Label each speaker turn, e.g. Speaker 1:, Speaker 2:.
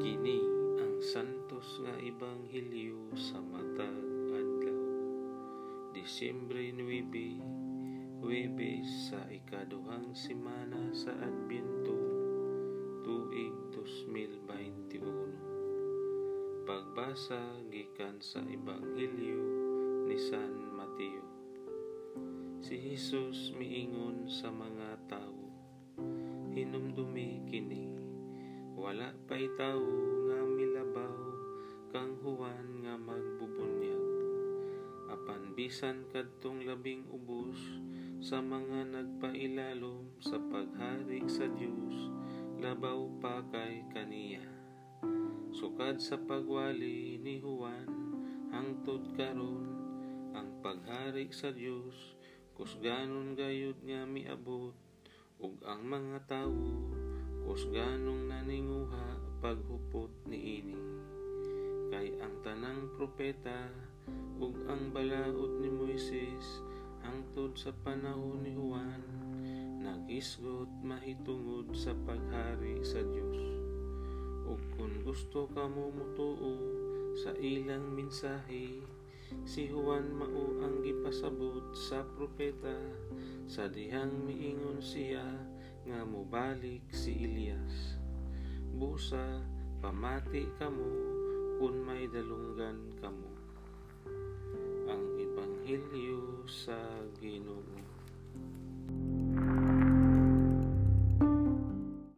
Speaker 1: Kini ang santos nga ebanghelyo sa matag adlaw. Disyembre 9, Huwebes sa ikaduhang semana sa Adbyento, tuig 2021. Pagbasa gikan sa ebanghelyo ni San Mateo. Si Jesus miingon sa mga tawo, hinumdumi kini wala pa'y tao nga milabaw kang huwan nga magbubunyag. Apan bisan kadtong labing ubos sa mga nagpailalom sa paghari sa Dios labaw pa kay kaniya. Sukad sa pagwali ni Juan hangtod karon ang paghari sa Dios kusganon gayud nga miabot ug ang mga tawo kusganong naninguha paghupot niini kay ang tanang propeta ug ang balaod ni Moises hangtod sa panahon ni Juan nagisgot mahitungod sa paghari sa Dios. Ug kung gusto ka mo mutuo sa ilang mensahe si Juan mao ang gipasabot sa propeta. Sa dihang miingon siya nga mubalik si Elias. Busa, pamati kamo kung may dalunggan kamo. Ang Ebanghelyo sa Ginoo.